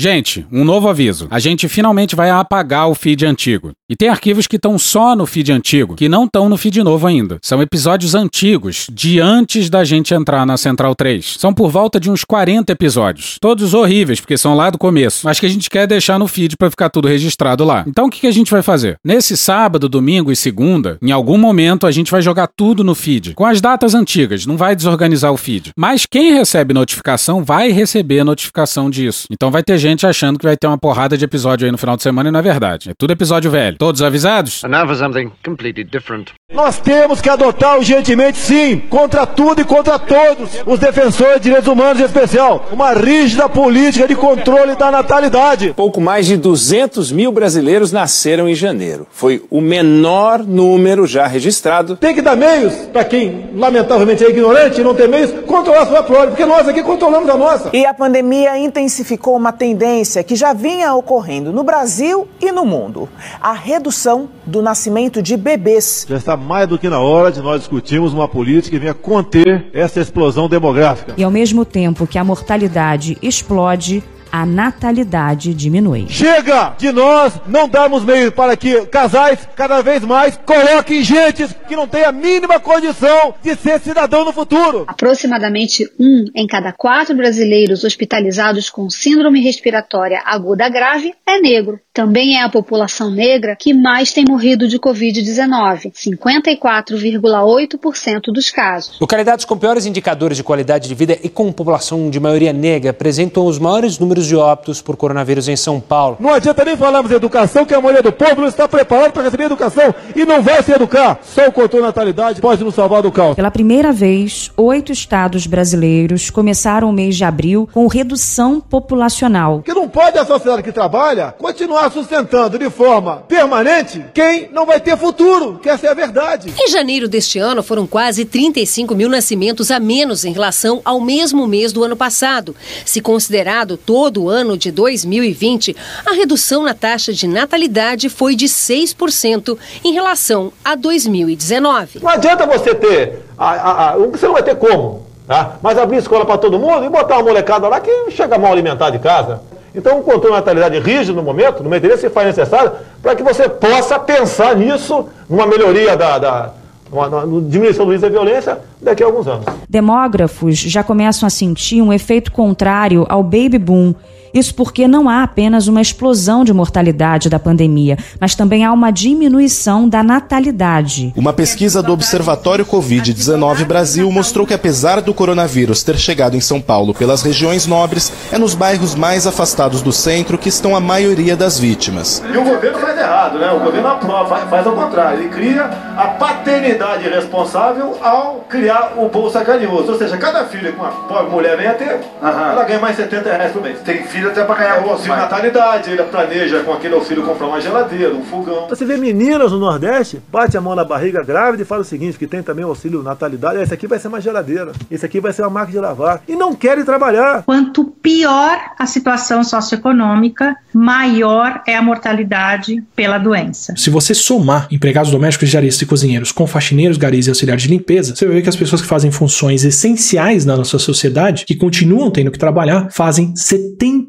Gente, um novo aviso. A gente finalmente vai apagar o feed antigo. E tem arquivos que estão só no feed antigo, que não estão no feed novo ainda. São episódios antigos, de antes da gente entrar na Central 3. São por volta de uns 40 episódios. Todos horríveis, porque são lá do começo. Mas que a gente quer deixar no feed para ficar tudo registrado lá. Então o que, que a gente vai fazer? Nesse sábado, domingo e segunda, em algum momento a gente vai jogar tudo no feed. Com as datas antigas, não vai desorganizar o feed. Mas quem recebe notificação vai receber notificação disso. Então vai ter gente achando que vai ter uma porrada de episódio aí no final de semana e não é verdade. É tudo episódio velho. Todos avisados? And now for something completely different. Nós temos que adotar urgentemente, sim, contra tudo e contra todos, os defensores de direitos humanos em especial, uma rígida política de controle da natalidade. Pouco mais de 200 mil brasileiros nasceram em janeiro. Foi o menor número já registrado. Tem que dar meios para quem, lamentavelmente, é ignorante e não tem meios, controlar a sua prole, porque nós aqui controlamos a nossa. E a pandemia intensificou uma tendência que já vinha ocorrendo no Brasil e no mundo: a redução do nascimento de bebês. Já está mais do que na hora de nós discutirmos uma política que venha conter essa explosão demográfica. E ao mesmo tempo que a mortalidade explode, a natalidade diminui. Chega de nós não darmos meio para que casais cada vez mais coloquem gente que não tem a mínima condição de ser cidadão no futuro. Aproximadamente um em cada quatro brasileiros hospitalizados com síndrome respiratória aguda grave é negro. Também é a população negra que mais tem morrido de Covid-19, 54,8% dos casos. Localidades com piores indicadores de qualidade de vida e com população de maioria negra apresentam os maiores números de óbitos por coronavírus em São Paulo. Não adianta nem falarmos de educação, que a maioria do povo não está preparado para receber educação e não vai se educar. Só o controle da natalidade pode nos salvar do caos. Pela primeira vez, oito estados brasileiros começaram o mês de abril com redução populacional. Que não pode a sociedade que trabalha continuar sustentando de forma permanente quem não vai ter futuro, que essa é a verdade. Em janeiro deste ano, foram quase 35 mil nascimentos a menos em relação ao mesmo mês do ano passado. Se considerado todo o ano de 2020, a redução na taxa de natalidade foi de 6% em relação a 2019. Não adianta você ter, a, a, a, você não vai ter como, tá? mas abrir escola para todo mundo e botar uma molecada lá que chega mal alimentada de casa. Então, um controle de natalidade rígido no momento, no meu interesse, se faz necessário para que você possa pensar nisso, numa melhoria da, da uma, diminuição do risco da violência daqui a alguns anos. Demógrafos já começam a sentir um efeito contrário ao baby boom. Isso porque não há apenas uma explosão de mortalidade da pandemia, mas também há uma diminuição da natalidade. Uma pesquisa do Observatório Covid-19 Brasil mostrou que, apesar do coronavírus ter chegado em São Paulo pelas regiões nobres, é nos bairros mais afastados do centro que estão a maioria das vítimas. E o governo faz errado, né? O governo faz, faz ao contrário. Ele cria a paternidade responsável ao criar o Bolsa Carinhoso. Ou seja, cada filho que uma pobre mulher venha ter, ela ganha mais 70 reais por mês. Tem filho até para ganhar o auxílio natalidade. Ele planeja com aquele auxílio comprar uma geladeira, um fogão. Você vê meninas no Nordeste, bate a mão na barriga grávida e fala o seguinte: que tem também o auxílio natalidade. Esse aqui vai ser uma geladeira, esse aqui vai ser uma máquina de lavar. E não querem trabalhar. Quanto pior a situação socioeconômica, maior é a mortalidade pela doença. Se você somar empregados domésticos, diaristas e cozinheiros com faxineiros, garis e auxiliares de limpeza, você vai ver que as pessoas que fazem funções essenciais na nossa sociedade, que continuam tendo que trabalhar, fazem 70%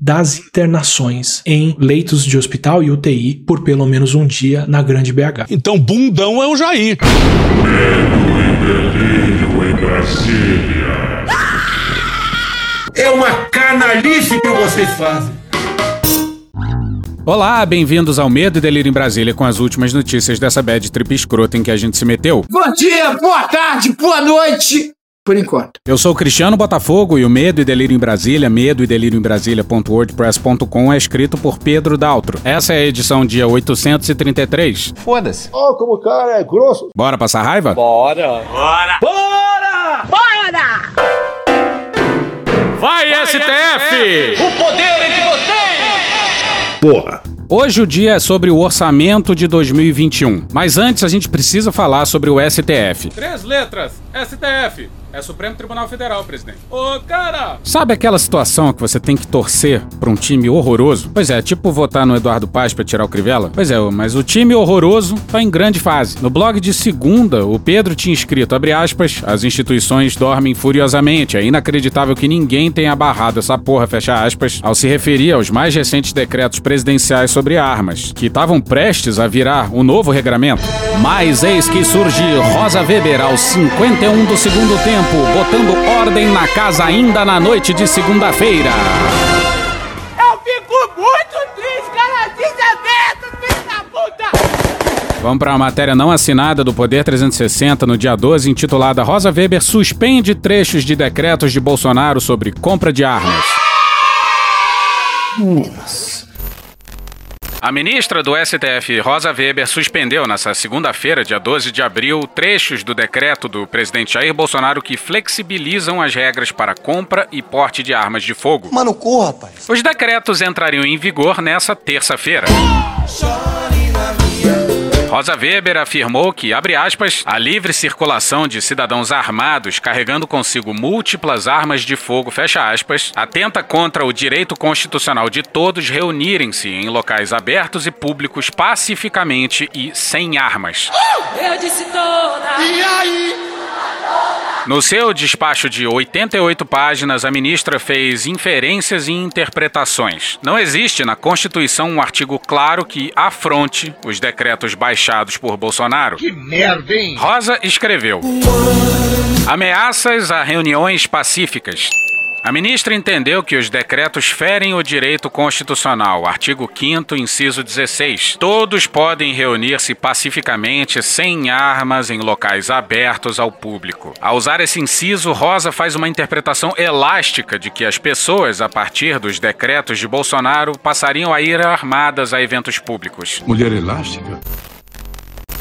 das internações em leitos de hospital e UTI por pelo menos um dia na grande BH. Então, bundão é o Jair. Medo e delírio em Brasília. É uma canalice que vocês fazem. Olá, bem-vindos ao Medo e Delírio em Brasília com as últimas notícias dessa bad trip escrota em que a gente se meteu. Bom dia, boa tarde, boa noite. Por enquanto. Eu sou o Cristiano Botafogo e o Medo e Delírio em Brasília, medo e delírio em Brasília.wordpress.com é escrito por Pedro Daltro. Essa é a edição dia 833. Foda-se. Oh, como o cara é grosso. Bora passar raiva? Bora. Bora. Bora! Bora! Vai, Vai STF! O poder é de vocês! Porra. Hoje o dia é sobre o orçamento de 2021. Mas antes a gente precisa falar sobre o STF. Três letras. STF. É Supremo Tribunal Federal, presidente. Ô, cara! Sabe aquela situação que você tem que torcer pra um time horroroso? Pois é, tipo votar no Eduardo Paz pra tirar o Crivella? Pois é, mas o time horroroso tá em grande fase. No blog de segunda, o Pedro tinha escrito, abre aspas, as instituições dormem furiosamente. É inacreditável que ninguém tenha barrado essa porra, fecha aspas, ao se referir aos mais recentes decretos presidenciais sobre armas, que estavam prestes a virar o um novo regramento. Mas eis que surge Rosa Weber aos 51 do segundo tempo botando ordem na casa ainda na noite de segunda-feira. Eu fico muito triste, cara, desaberto, filho da puta! Vamos para a matéria não assinada do Poder 360 no dia 12, intitulada Rosa Weber suspende trechos de decretos de Bolsonaro sobre compra de armas. Menos. A ministra do STF, Rosa Weber, suspendeu nesta segunda-feira, dia 12 de abril, trechos do decreto do presidente Jair Bolsonaro que flexibilizam as regras para compra e porte de armas de fogo. Mano, corra, rapaz. Os decretos entrariam em vigor nessa terça-feira. Rosa Weber afirmou que, abre aspas, a livre circulação de cidadãos armados carregando consigo múltiplas armas de fogo, fecha aspas, atenta contra o direito constitucional de todos reunirem-se em locais abertos e públicos pacificamente e sem armas. Eu disse toda! E aí? No seu despacho de 88 páginas, a ministra fez inferências e interpretações. Não existe na Constituição um artigo claro que afronte os decretos baixados por Bolsonaro. Que merda, hein? Rosa escreveu: Ameaças a reuniões pacíficas. A ministra entendeu que os decretos ferem o direito constitucional, artigo 5 inciso 16. Todos podem reunir-se pacificamente sem armas em locais abertos ao público. Ao usar esse inciso, Rosa faz uma interpretação elástica de que as pessoas, a partir dos decretos de Bolsonaro, passariam a ir armadas a eventos públicos. Mulher elástica?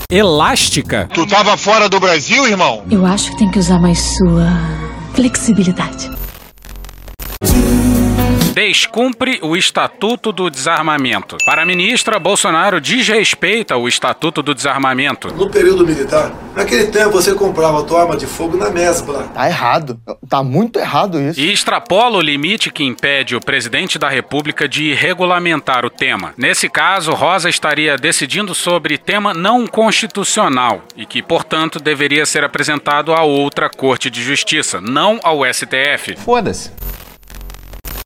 Elástica? Tu tava fora do Brasil, irmão? Eu acho que tem que usar mais sua flexibilidade descumpre o Estatuto do Desarmamento. Para a ministra, Bolsonaro desrespeita o Estatuto do Desarmamento. No período militar, naquele tempo você comprava a tua arma de fogo na mesbla. Tá errado. Tá muito errado isso. E extrapola o limite que impede o presidente da República de regulamentar o tema. Nesse caso, Rosa estaria decidindo sobre tema não constitucional e que, portanto, deveria ser apresentado a outra Corte de Justiça, não ao STF. Foda-se.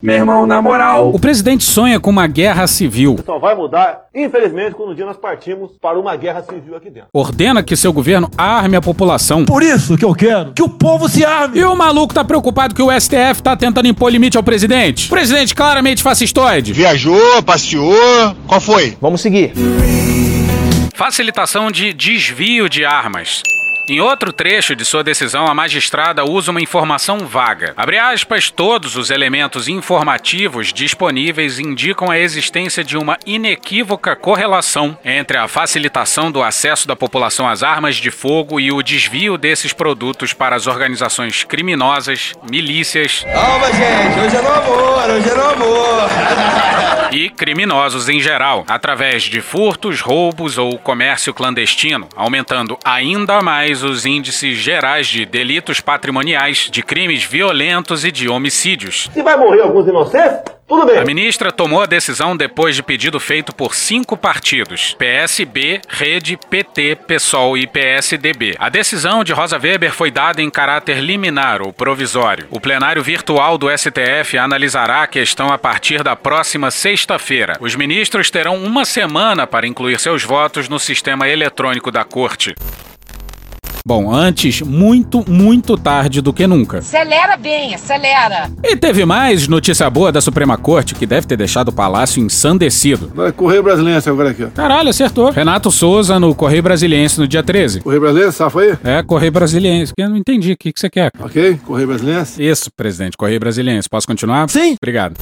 Meu irmão, na moral. O presidente sonha com uma guerra civil. Só vai mudar, infelizmente, quando um dia nós partimos para uma guerra civil aqui dentro. Ordena que seu governo arme a população. Por isso que eu quero que o povo se arme. E o maluco tá preocupado que o STF tá tentando impor limite ao presidente. O presidente claramente fascistoide. Viajou, passeou. Qual foi? Vamos seguir. Facilitação de desvio de armas. Em outro trecho de sua decisão, a magistrada usa uma informação vaga. Abre aspas, todos os elementos informativos disponíveis indicam a existência de uma inequívoca correlação entre a facilitação do acesso da população às armas de fogo e o desvio desses produtos para as organizações criminosas, milícias. Calma, gente, hoje é no amor, hoje é no amor. e criminosos em geral, através de furtos, roubos ou comércio clandestino, aumentando ainda mais os índices gerais de delitos patrimoniais, de crimes violentos e de homicídios. Se vai morrer alguns inocentes, tudo bem. A ministra tomou a decisão depois de pedido feito por cinco partidos: PSB, Rede, PT, PSOL e PSDB. A decisão de Rosa Weber foi dada em caráter liminar ou provisório. O plenário virtual do STF analisará a questão a partir da próxima sexta-feira. Os ministros terão uma semana para incluir seus votos no sistema eletrônico da corte. Bom, antes, muito, muito tarde do que nunca. Acelera bem, acelera. E teve mais notícia boa da Suprema Corte que deve ter deixado o palácio ensandecido. Vai, Correio Brasiliense agora aqui, ó. Caralho, acertou. Renato Souza no Correio Brasiliense no dia 13. Correio Brasiliense, safa aí? É, Correio Brasiliense. Eu não entendi. O que, que você quer? Ok, Correio Brasiliense. Isso, presidente. Correio Brasiliense. Posso continuar? Sim. Obrigado.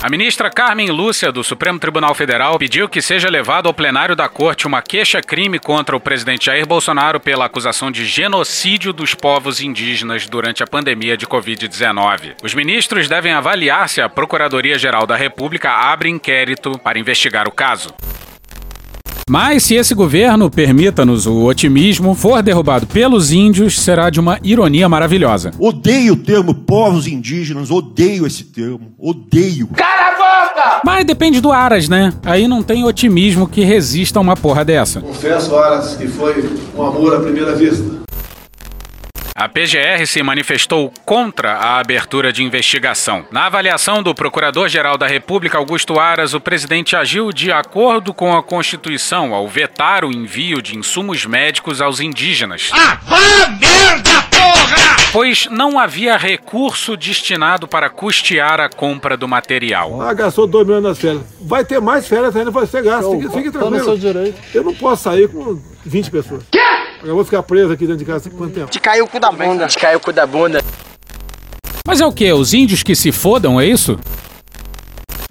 A ministra Carmen Lúcia, do Supremo Tribunal Federal, pediu que seja levado ao plenário da corte uma queixa-crime contra o presidente Jair Bolsonaro pela acusação de genocídio dos povos indígenas durante a pandemia de Covid-19. Os ministros devem avaliar se a Procuradoria-Geral da República abre inquérito para investigar o caso. Mas se esse governo, permita-nos o otimismo, for derrubado pelos índios, será de uma ironia maravilhosa. Odeio o termo povos indígenas, odeio esse termo, odeio. Cala a boca! Mas depende do Aras, né? Aí não tem otimismo que resista a uma porra dessa. Confesso, Aras, que foi um amor à primeira vista. A PGR se manifestou contra a abertura de investigação. Na avaliação do Procurador-Geral da República, Augusto Aras, o presidente agiu de acordo com a Constituição ao vetar o envio de insumos médicos aos indígenas. Ah, vá merda, porra! Pois não havia recurso destinado para custear a compra do material. Ah, gastou 2 milhões nas férias. Vai ter mais férias ainda para ser gasto. Fique, fique tranquilo. Eu não posso sair com 20 pessoas. Quê? Eu vou ficar preso aqui dentro de casa quanto tempo? Te caiu o cu da bunda. Te caiu o cu da bunda. Mas é o que? Os índios que se fodam, é isso?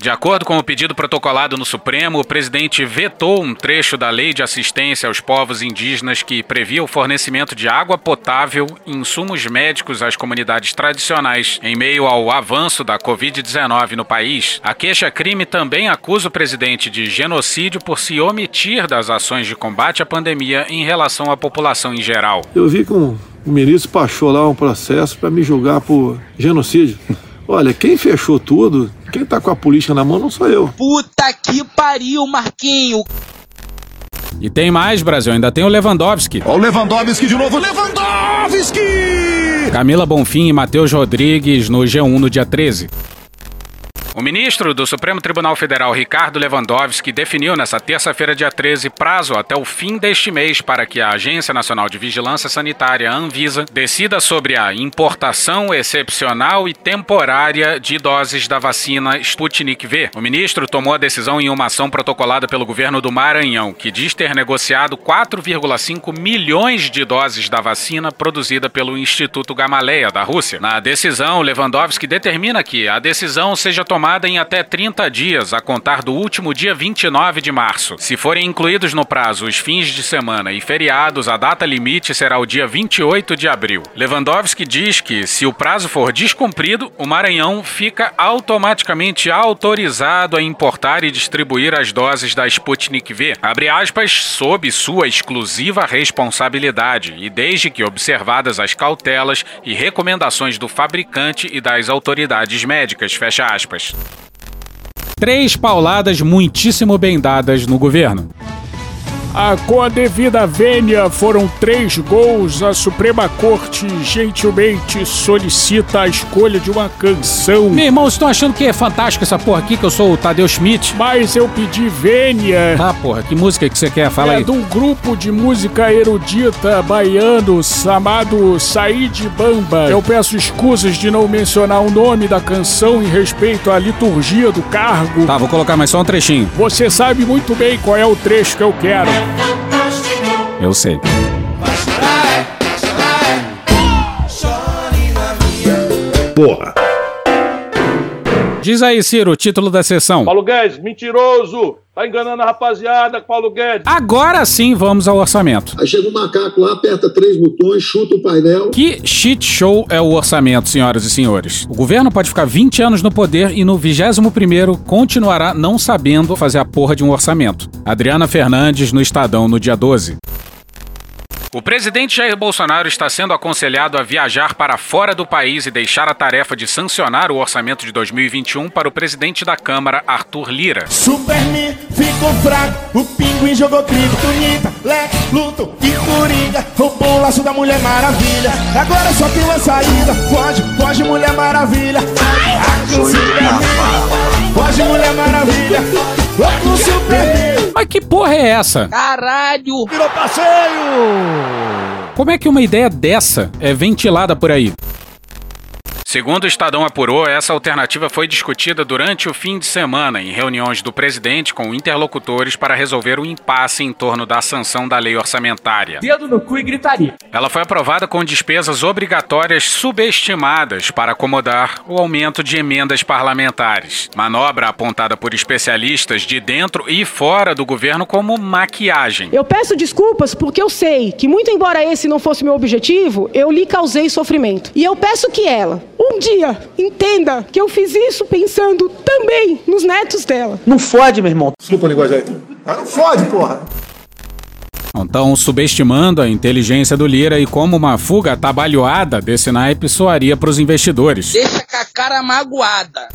De acordo com o pedido protocolado no Supremo, o presidente vetou um trecho da Lei de Assistência aos Povos Indígenas que previa o fornecimento de água potável e insumos médicos às comunidades tradicionais. Em meio ao avanço da Covid-19 no país, a queixa-crime também acusa o presidente de genocídio por se omitir das ações de combate à pandemia em relação à população em geral. Eu vi que um, o ministro baixou lá um processo para me julgar por genocídio. Olha, quem fechou tudo, quem tá com a política na mão não sou eu. Puta que pariu, Marquinho. E tem mais, Brasil, ainda tem o Lewandowski. Ó o Lewandowski de novo, Lewandowski! Camila Bonfim e Matheus Rodrigues no G1 no dia 13. O ministro do Supremo Tribunal Federal, Ricardo Lewandowski, definiu nesta terça-feira, dia 13, prazo até o fim deste mês para que a Agência Nacional de Vigilância Sanitária, Anvisa, decida sobre a importação excepcional e temporária de doses da vacina Sputnik V. O ministro tomou a decisão em uma ação protocolada pelo governo do Maranhão, que diz ter negociado 4,5 milhões de doses da vacina produzida pelo Instituto Gamaleya da Rússia. Na decisão, Lewandowski determina que a decisão seja tomada em até 30 dias, a contar do último dia 29 de março. Se forem incluídos no prazo os fins de semana e feriados, a data limite será o dia 28 de abril. Lewandowski diz que, se o prazo for descumprido, o Maranhão fica automaticamente autorizado a importar e distribuir as doses da Sputnik V, abre aspas, sob sua exclusiva responsabilidade e desde que observadas as cautelas e recomendações do fabricante e das autoridades médicas, fecha aspas. Três pauladas muitíssimo bem dadas no governo. Ah, com a devida vênia, foram três gols. A Suprema Corte gentilmente solicita a escolha de uma canção. Meu irmão, vocês estão achando que é fantástico essa porra aqui, que eu sou o Tadeu Schmidt? Mas eu pedi vênia. Ah, porra, que música que você quer? Fala é aí. de um grupo de música erudita baiano chamado Said Bamba. Eu peço escusas de não mencionar o nome da canção em respeito à liturgia do cargo. Tá, vou colocar mais só um trechinho. Você sabe muito bem qual é o trecho que eu quero. Eu sei. Porra. Diz aí, Ciro, o título da sessão. Paulo Guedes, mentiroso! Tá enganando a rapaziada, Paulo Guedes. Agora sim vamos ao orçamento. Aí chega um macaco lá, aperta três botões, chuta o painel. Que shit show é o orçamento, senhoras e senhores? O governo pode ficar 20 anos no poder e no 21º continuará não sabendo fazer a porra de um orçamento. Adriana Fernandes no Estadão no dia 12. O presidente Jair Bolsonaro está sendo aconselhado a viajar para fora do país e deixar a tarefa de sancionar o orçamento de 2021 para o presidente da Câmara, Arthur Lira. Superman ficou fraco, o pinguim jogou criptonita, Lex, Luto e Coringa roubou o laço da Mulher Maravilha. Agora só tem uma saída, foge, foge Mulher Maravilha. Ai, Superman, foge Mulher Maravilha. Com Superman. Mas que porra é essa? Caralho! Virou passeio! Como é que uma ideia dessa é ventilada por aí? Segundo o Estadão apurou, essa alternativa foi discutida durante o fim de semana em reuniões do presidente com interlocutores para resolver o impasse em torno da sanção da lei orçamentária. Dedo no cu e gritaria. Ela foi aprovada com despesas obrigatórias subestimadas para acomodar o aumento de emendas parlamentares. Manobra apontada por especialistas de dentro e fora do governo como maquiagem. Eu peço desculpas porque eu sei que, muito embora esse não fosse meu objetivo, eu lhe causei sofrimento. E eu peço que ela, um dia, entenda que eu fiz isso pensando também nos netos dela. Não fode, meu irmão. Desculpa a linguagem aí. Ah, não fode, porra. Então, subestimando a inteligência do Lira e como uma fuga atabalhoada desse naipe soaria para os investidores. Deixa com a cara magoada.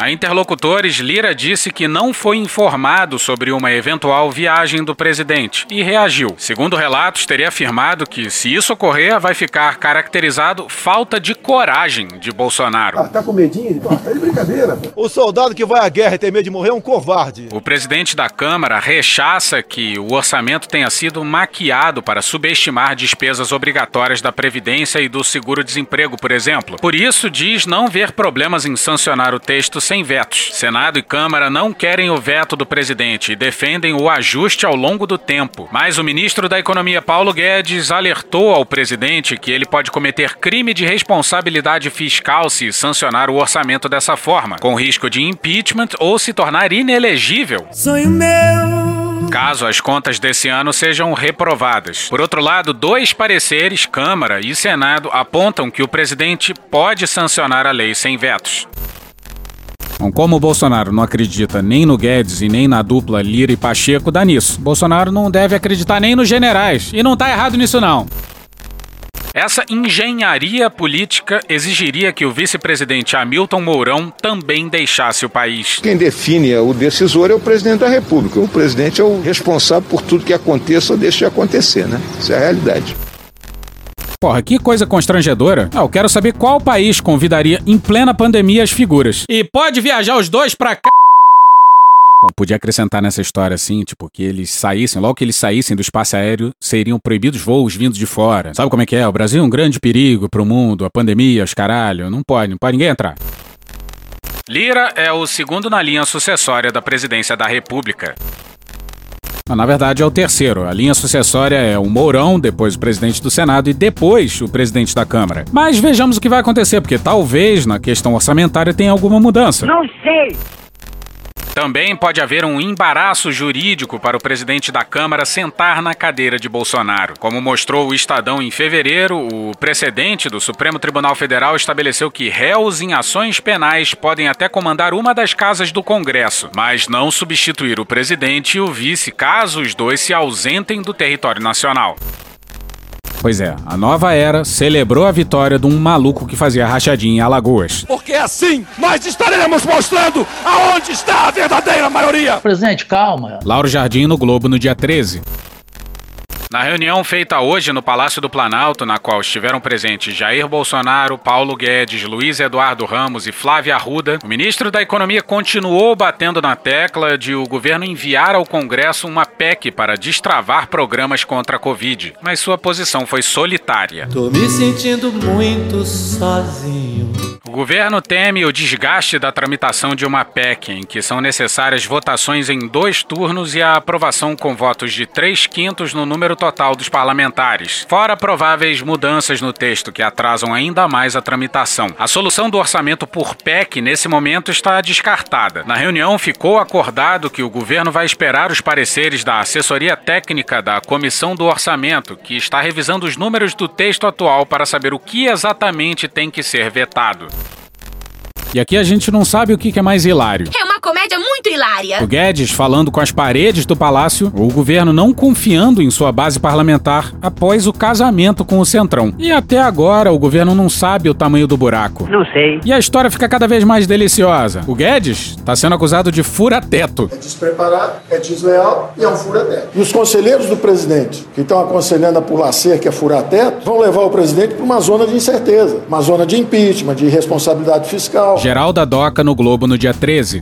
A interlocutores, Lira disse que não foi informado sobre uma eventual viagem do presidente e reagiu. Segundo relatos, teria afirmado que, se isso ocorrer, vai ficar caracterizado falta de coragem de Bolsonaro. Ah, tá com medinho? Pô, tá de brincadeira. Pô. O soldado que vai à guerra e tem medo de morrer é um covarde. O presidente da Câmara rechaça que o orçamento tenha sido maquiado para subestimar despesas obrigatórias da Previdência e do seguro-desemprego, por exemplo. Por isso, diz não ver problemas em sancionar o texto sem vetos. Senado e Câmara não querem o veto do presidente e defendem o ajuste ao longo do tempo. Mas o ministro da Economia, Paulo Guedes, alertou ao presidente que ele pode cometer crime de responsabilidade fiscal se sancionar o orçamento dessa forma, com risco de impeachment ou se tornar inelegível. Sonho meu. Caso as contas desse ano sejam reprovadas. Por outro lado, dois pareceres, Câmara e Senado, apontam que o presidente pode sancionar a lei sem vetos. Bom, como o Bolsonaro não acredita nem no Guedes e nem na dupla Lira e Pacheco, dá nisso. Bolsonaro não deve acreditar nem nos generais. E não tá errado nisso, não. Essa engenharia política exigiria que o vice-presidente Hamilton Mourão também deixasse o país. Quem define o decisor é o presidente da República. O presidente é o responsável por tudo que aconteça ou deixe de acontecer, né? Isso é a realidade. Porra, que coisa constrangedora. Ah, eu quero saber qual país convidaria em plena pandemia as figuras. E pode viajar os dois pra cá. Bom, podia acrescentar nessa história assim, tipo, que eles saíssem, logo que eles saíssem do espaço aéreo, seriam proibidos voos vindos de fora. Sabe como é que é? O Brasil é um grande perigo pro mundo, a pandemia, os caralho. Não pode, não pode ninguém entrar. Lira é o segundo na linha sucessória da presidência da República. Na verdade, é o terceiro. A linha sucessória é o Mourão, depois o presidente do Senado e depois o presidente da Câmara. Mas vejamos o que vai acontecer, porque talvez na questão orçamentária tenha alguma mudança. Não sei. Também pode haver um embaraço jurídico para o presidente da Câmara sentar na cadeira de Bolsonaro. Como mostrou o Estadão em fevereiro, o precedente do Supremo Tribunal Federal estabeleceu que réus em ações penais podem até comandar uma das casas do Congresso, mas não substituir o presidente e o vice caso os dois se ausentem do território nacional. Pois é, a nova era celebrou a vitória de um maluco que fazia rachadinha em Alagoas. Porque assim nós estaremos mostrando aonde está a verdadeira maioria. Presidente, calma. Lauro Jardim no Globo no dia 13. Na reunião feita hoje no Palácio do Planalto, na qual estiveram presentes Jair Bolsonaro, Paulo Guedes, Luiz Eduardo Ramos e Flávia Arruda, o ministro da Economia continuou batendo na tecla de o governo enviar ao Congresso uma PEC para destravar programas contra a Covid, mas sua posição foi solitária. Tô me sentindo muito sozinho. Governo teme o desgaste da tramitação de uma PEC, em que são necessárias votações em dois turnos e a aprovação com votos de três quintos no número total dos parlamentares, fora prováveis mudanças no texto que atrasam ainda mais a tramitação. A solução do orçamento por PEC nesse momento está descartada. Na reunião ficou acordado que o governo vai esperar os pareceres da assessoria técnica da Comissão do Orçamento, que está revisando os números do texto atual para saber o que exatamente tem que ser vetado. E aqui a gente não sabe o que é mais hilário. É comédia muito hilária. O Guedes falando com as paredes do palácio, o governo não confiando em sua base parlamentar após o casamento com o Centrão. E até agora o governo não sabe o tamanho do buraco. Não sei. E a história fica cada vez mais deliciosa. O Guedes está sendo acusado de fura-teto. É despreparado, é desleal e é um fura-teto. E os conselheiros do presidente, que estão aconselhando a pular cerca, a furar teto, vão levar o presidente para uma zona de incerteza, uma zona de impeachment, de responsabilidade fiscal. Geralda Doca no Globo no dia 13.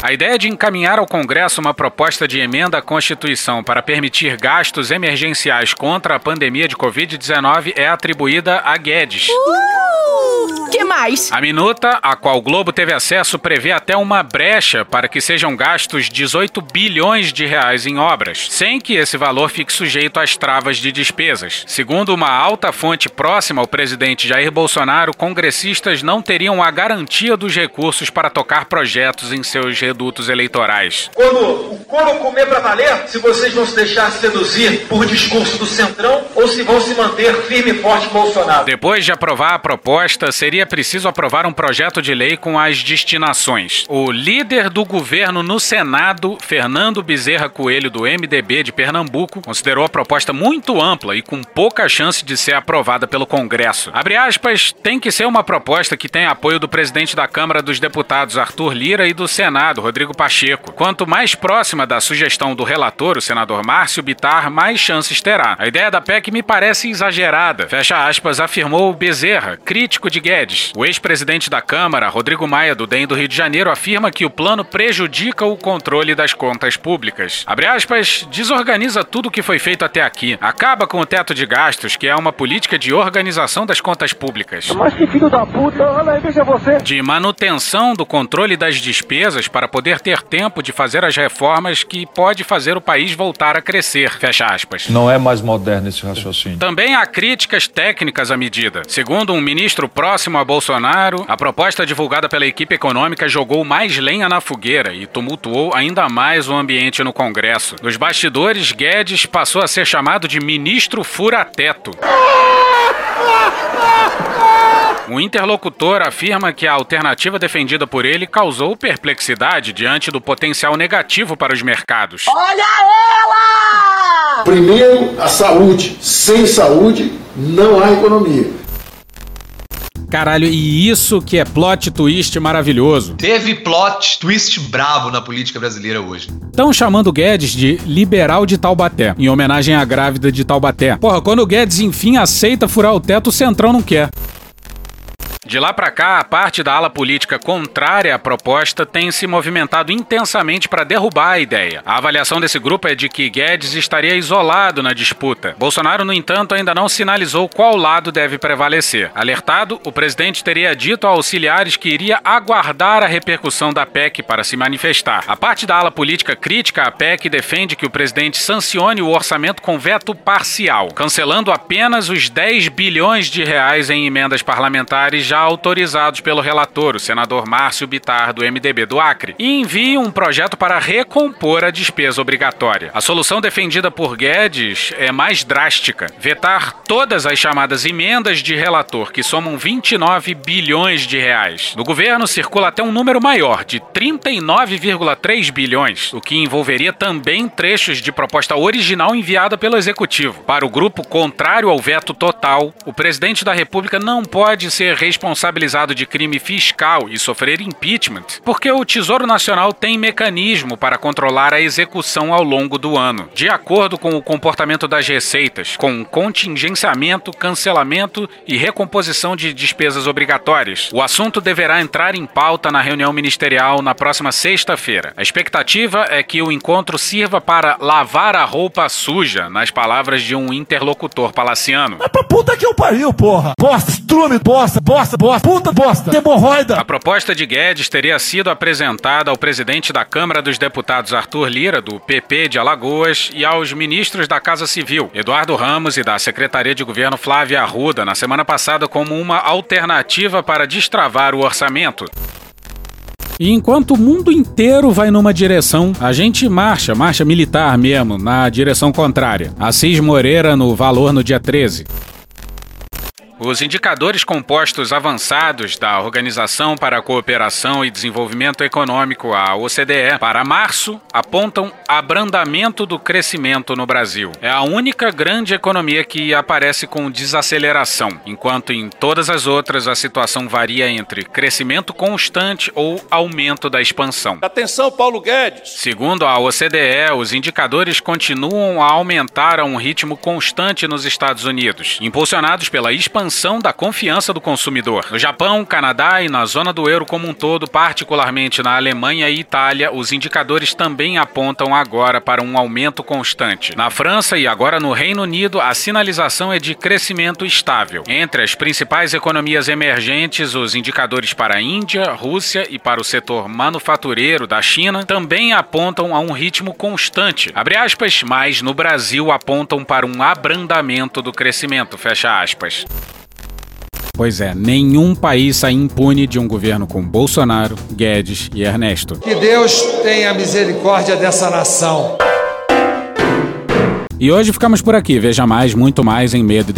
A ideia de encaminhar ao Congresso uma proposta de emenda à Constituição para permitir gastos emergenciais contra a pandemia de Covid-19 é atribuída a Guedes. Uh, que mais? A minuta, a qual o Globo teve acesso, prevê até uma brecha para que sejam gastos 18 bilhões de reais em obras, sem que esse valor fique sujeito às travas de despesas. Segundo uma alta fonte próxima ao presidente Jair Bolsonaro, congressistas não teriam a garantia dos recursos para tocar projetos em seus redutos eleitorais. Quando o couro comer para valer, se vocês vão se deixar seduzir por discurso do Centrão ou se vão se manter firme e forte Bolsonaro. Depois de aprovar a proposta, seria preciso aprovar um projeto de lei com as destinações. O líder do governo no Senado, Fernando Bezerra Coelho, do MDB de Pernambuco, considerou a proposta muito ampla e com pouca chance de ser aprovada pelo Congresso. Abre aspas, tem que ser uma proposta que tenha apoio do presidente da Câmara dos Deputados, Arthur Lira, e do Senado, Rodrigo Pacheco. Quanto mais próxima da sugestão do relator, o senador Márcio Bitar, mais chances terá. A ideia da PEC me parece exagerada. Fecha aspas, afirmou Bezerra, crítico de Guedes. O ex-presidente da Câmara, Rodrigo Maia, do DEM do Rio de Janeiro, afirma que o plano prejudica o controle das contas públicas. Abre aspas, desorganiza tudo o que foi feito até aqui. Acaba com o teto de gastos, que é uma política de organização das contas públicas. Mas que filho da puta, olha aí, veja você. De manutenção do controle das despesas para poder ter tempo de fazer as reformas que pode fazer o país voltar a crescer. Fecha aspas. Não é mais moderno esse raciocínio. Também há críticas técnicas à medida. Segundo um ministro próximo a Bolsonaro, a proposta divulgada pela equipe econômica jogou mais lenha na fogueira e tumultuou ainda mais o ambiente no Congresso. Nos bastidores, Guedes passou a ser chamado de ministro fura-teto. O interlocutor afirma que a alternativa defendida por ele causou perplexidade diante do potencial negativo para os mercados. Olha ela! Primeiro, a saúde. Sem saúde, não há economia. Caralho, e isso que é plot twist maravilhoso. Teve plot twist bravo na política brasileira hoje. Estão chamando Guedes de liberal de Taubaté, em homenagem à grávida de Taubaté. Porra, quando o Guedes enfim aceita furar o teto, o Centrão não quer. De lá para cá, a parte da ala política contrária à proposta tem se movimentado intensamente para derrubar a ideia. A avaliação desse grupo é de que Guedes estaria isolado na disputa. Bolsonaro, no entanto, ainda não sinalizou qual lado deve prevalecer. Alertado, o presidente teria dito a auxiliares que iria aguardar a repercussão da PEC para se manifestar. A parte da ala política crítica à PEC defende que o presidente sancione o orçamento com veto parcial, cancelando apenas os 10 bilhões de reais em emendas parlamentares já autorizados pelo relator, o senador Márcio Bitar, do MDB do Acre, e envia um projeto para recompor a despesa obrigatória. A solução defendida por Guedes é mais drástica: vetar todas as chamadas emendas de relator, que somam 29 bilhões de reais. No governo circula até um número maior, de 39,3 bilhões, o que envolveria também trechos de proposta original enviada pelo executivo. Para o grupo contrário ao veto total, o presidente da República não pode ser responsabilizado de crime fiscal e sofrer impeachment, porque o Tesouro Nacional tem mecanismo para controlar a execução ao longo do ano, de acordo com o comportamento das receitas, com contingenciamento, cancelamento e recomposição de despesas obrigatórias. O assunto deverá entrar em pauta na reunião ministerial na próxima sexta-feira. A expectativa é que o encontro sirva para lavar a roupa suja, nas palavras de um interlocutor palaciano. Mas pra puta que eu pariu, porra! Bosta, estrume, bosta, bosta, bosta, puta bosta, hemorroida! A proposta de Guedes teria sido apresentada ao presidente da Câmara dos Deputados Arthur Lira, do PP de Alagoas, e aos ministros da Casa Civil, Eduardo Ramos, e da Secretaria de Governo Flávia Arruda, na semana passada, como uma alternativa para destravar o orçamento. E enquanto o mundo inteiro vai numa direção, a gente marcha, marcha militar mesmo, na direção contrária. Assis Moreira no Valor no dia 13. Os indicadores compostos avançados da Organização para a Cooperação e Desenvolvimento Econômico, a OCDE, para março apontam abrandamento do crescimento no Brasil. É a única grande economia que aparece com desaceleração, enquanto em todas as outras a situação varia entre crescimento constante ou aumento da expansão. Atenção, Paulo Guedes. Segundo a OCDE, os indicadores continuam a aumentar a um ritmo constante nos Estados Unidos, impulsionados pela expansão expansão da confiança do consumidor. No Japão, Canadá e na zona do euro como um todo, particularmente na Alemanha e Itália, os indicadores também apontam agora para um aumento constante. Na França e agora no Reino Unido, a sinalização é de crescimento estável. Entre as principais economias emergentes, os indicadores para a Índia, Rússia e para o setor manufatureiro da China também apontam a um ritmo constante. Abre aspas, mas no Brasil apontam para um abrandamento do crescimento. Fecha aspas. Pois é, nenhum país sai impune de um governo com Bolsonaro, Guedes e Ernesto. Que Deus tenha misericórdia dessa nação. E hoje ficamos por aqui. Veja mais, muito mais em medo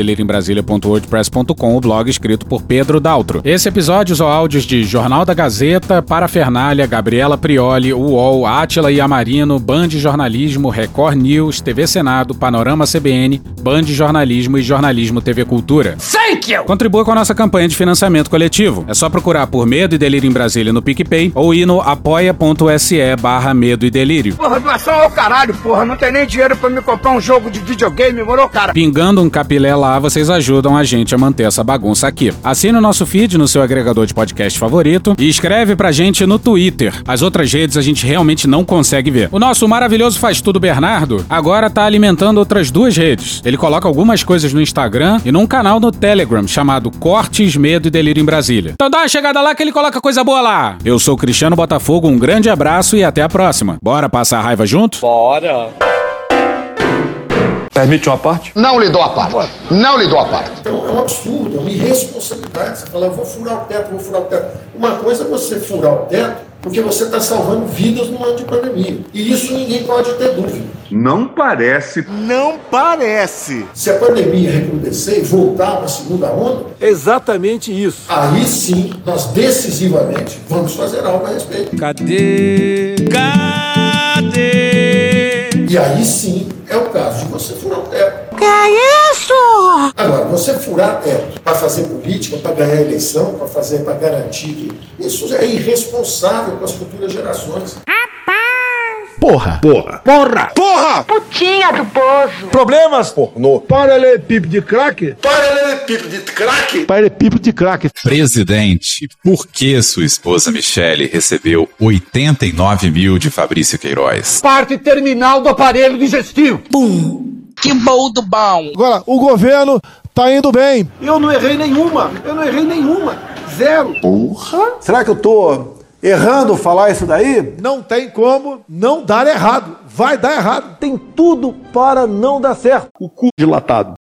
o blog escrito por Pedro Daltro. Esse episódio usou áudios de Jornal da Gazeta, Parafernália, Gabriela Prioli, UOL, Átila e Amarino, Band Jornalismo, Record News, TV Senado, Panorama CBN, Band Jornalismo e Jornalismo TV Cultura. Thank you! Contribua com a nossa campanha de financiamento coletivo. É só procurar por Medo e Delírio em Brasília no PicPay ou ir no apoia.se barra Medo e Delírio. Porra, doação ao caralho, porra. Não tem nem dinheiro pra me comprar um jogo de videogame, moro, cara? Pingando um capilé lá, vocês ajudam a gente a manter essa bagunça aqui. Assine o nosso feed no seu agregador de podcast favorito e escreve pra gente no Twitter. As outras redes a gente realmente não consegue ver. O nosso maravilhoso Faz Tudo Bernardo agora tá alimentando outras duas redes. Ele coloca algumas coisas no Instagram e num canal no Telegram chamado Cortes, Medo e Delírio em Brasília. Então dá uma chegada lá que ele coloca coisa boa lá. Eu sou o Cristiano Botafogo, um grande abraço e até a próxima. Bora passar a raiva junto? Bora! Permite uma parte? Não lhe dou a parte. Não lhe dou a parte. Então é um absurdo, é uma irresponsabilidade. Você fala, eu vou furar o teto, vou furar o teto. Uma coisa é você furar o teto porque você está salvando vidas no ano de pandemia. E isso ninguém pode ter dúvida. Não parece. Não parece. Se a pandemia recrudescer e voltar para a segunda onda, Exatamente isso. aí sim nós decisivamente vamos fazer algo a respeito. Cadê? Cadê? E aí sim é o caso você furar o teto. Que é isso? Agora, você furar teto para fazer política, para ganhar eleição, para fazer, para garantir que isso é irresponsável com as futuras gerações. Porra. Porra. Porra! Porra! Putinha do poço. Problemas? Pornô. Paralelepípedo de crack? Paralelepípedo de crack? Paralelepípedo de crack. Presidente, por que sua esposa Michele recebeu 89 mil de Fabrício Queiroz? Parte terminal do aparelho digestivo. Pum. Que bom do bom. Agora, o governo tá indo bem. Eu não errei nenhuma. Eu não errei nenhuma. Zero. Porra. Será que eu tô errando falar isso daí? Não tem como não dar errado. Vai dar errado. Tem tudo para não dar certo. O cu dilatado.